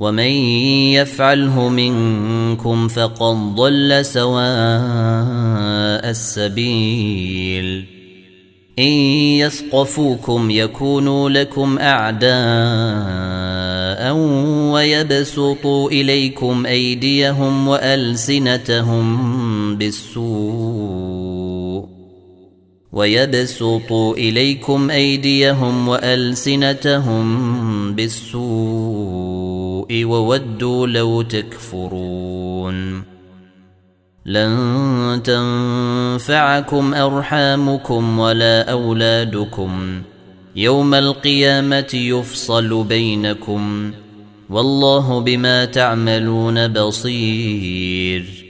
ومن يفعله منكم فقد ضل سواء السبيل. إن يثقفوكم يكونوا لكم أعداء ويبسطوا إليكم أيديهم وألسنتهم بالسوء ويبسطوا إليكم أيديهم وألسنتهم بالسوء وودوا لو تكفرون. لن تنفعكم أرحامكم ولا أولادكم. يوم القيامة يفصل بينكم. والله بما تعملون بصير.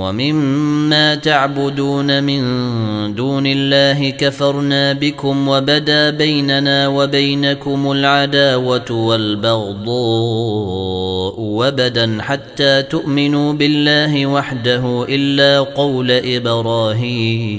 ومما تعبدون من دون الله كفرنا بكم وبدا بيننا وبينكم العداوة والبغضاء وبدا حتى تؤمنوا بالله وحده إلا قول إبراهيم.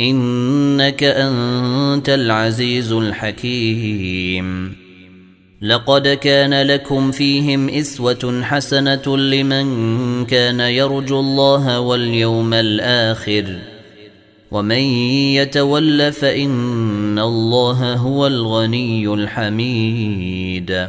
إنك أنت العزيز الحكيم. لقد كان لكم فيهم إسوة حسنة لمن كان يرجو الله واليوم الآخر. ومن يتول فإن الله هو الغني الحميد.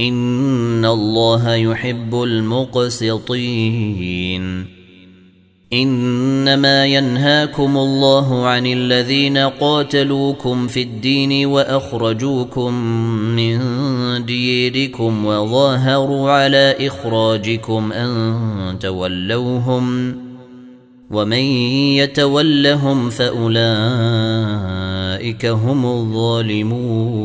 ان الله يحب المقسطين انما ينهاكم الله عن الذين قاتلوكم في الدين واخرجوكم من ديركم وظاهروا على اخراجكم ان تولوهم ومن يتولهم فاولئك هم الظالمون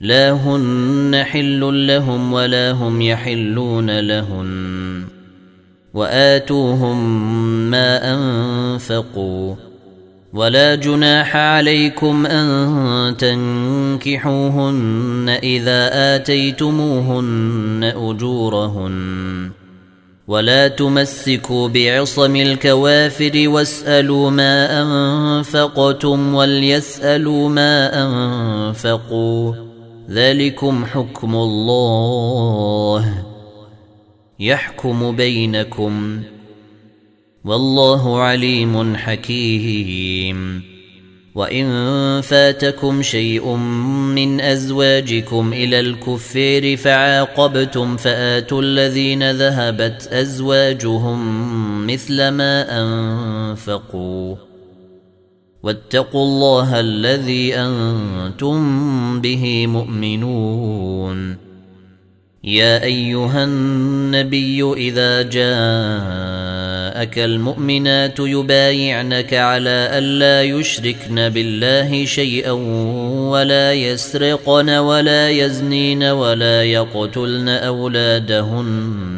لا هن حل لهم ولا هم يحلون لهن وآتوهم ما أنفقوا ولا جناح عليكم أن تنكحوهن إذا آتيتموهن أجورهن ولا تمسكوا بعصم الكوافر واسألوا ما أنفقتم وليسألوا ما أنفقوا ذلكم حكم الله يحكم بينكم والله عليم حكيم وإن فاتكم شيء من أزواجكم إلى الكفير فعاقبتم فآتوا الذين ذهبت أزواجهم مثل ما أنفقوا واتقوا الله الذي أنتم به مؤمنون. يا أيها النبي إذا جاءك المؤمنات يبايعنك على الا يشركن بالله شيئا ولا يسرقن ولا يزنين ولا يقتلن أولادهن.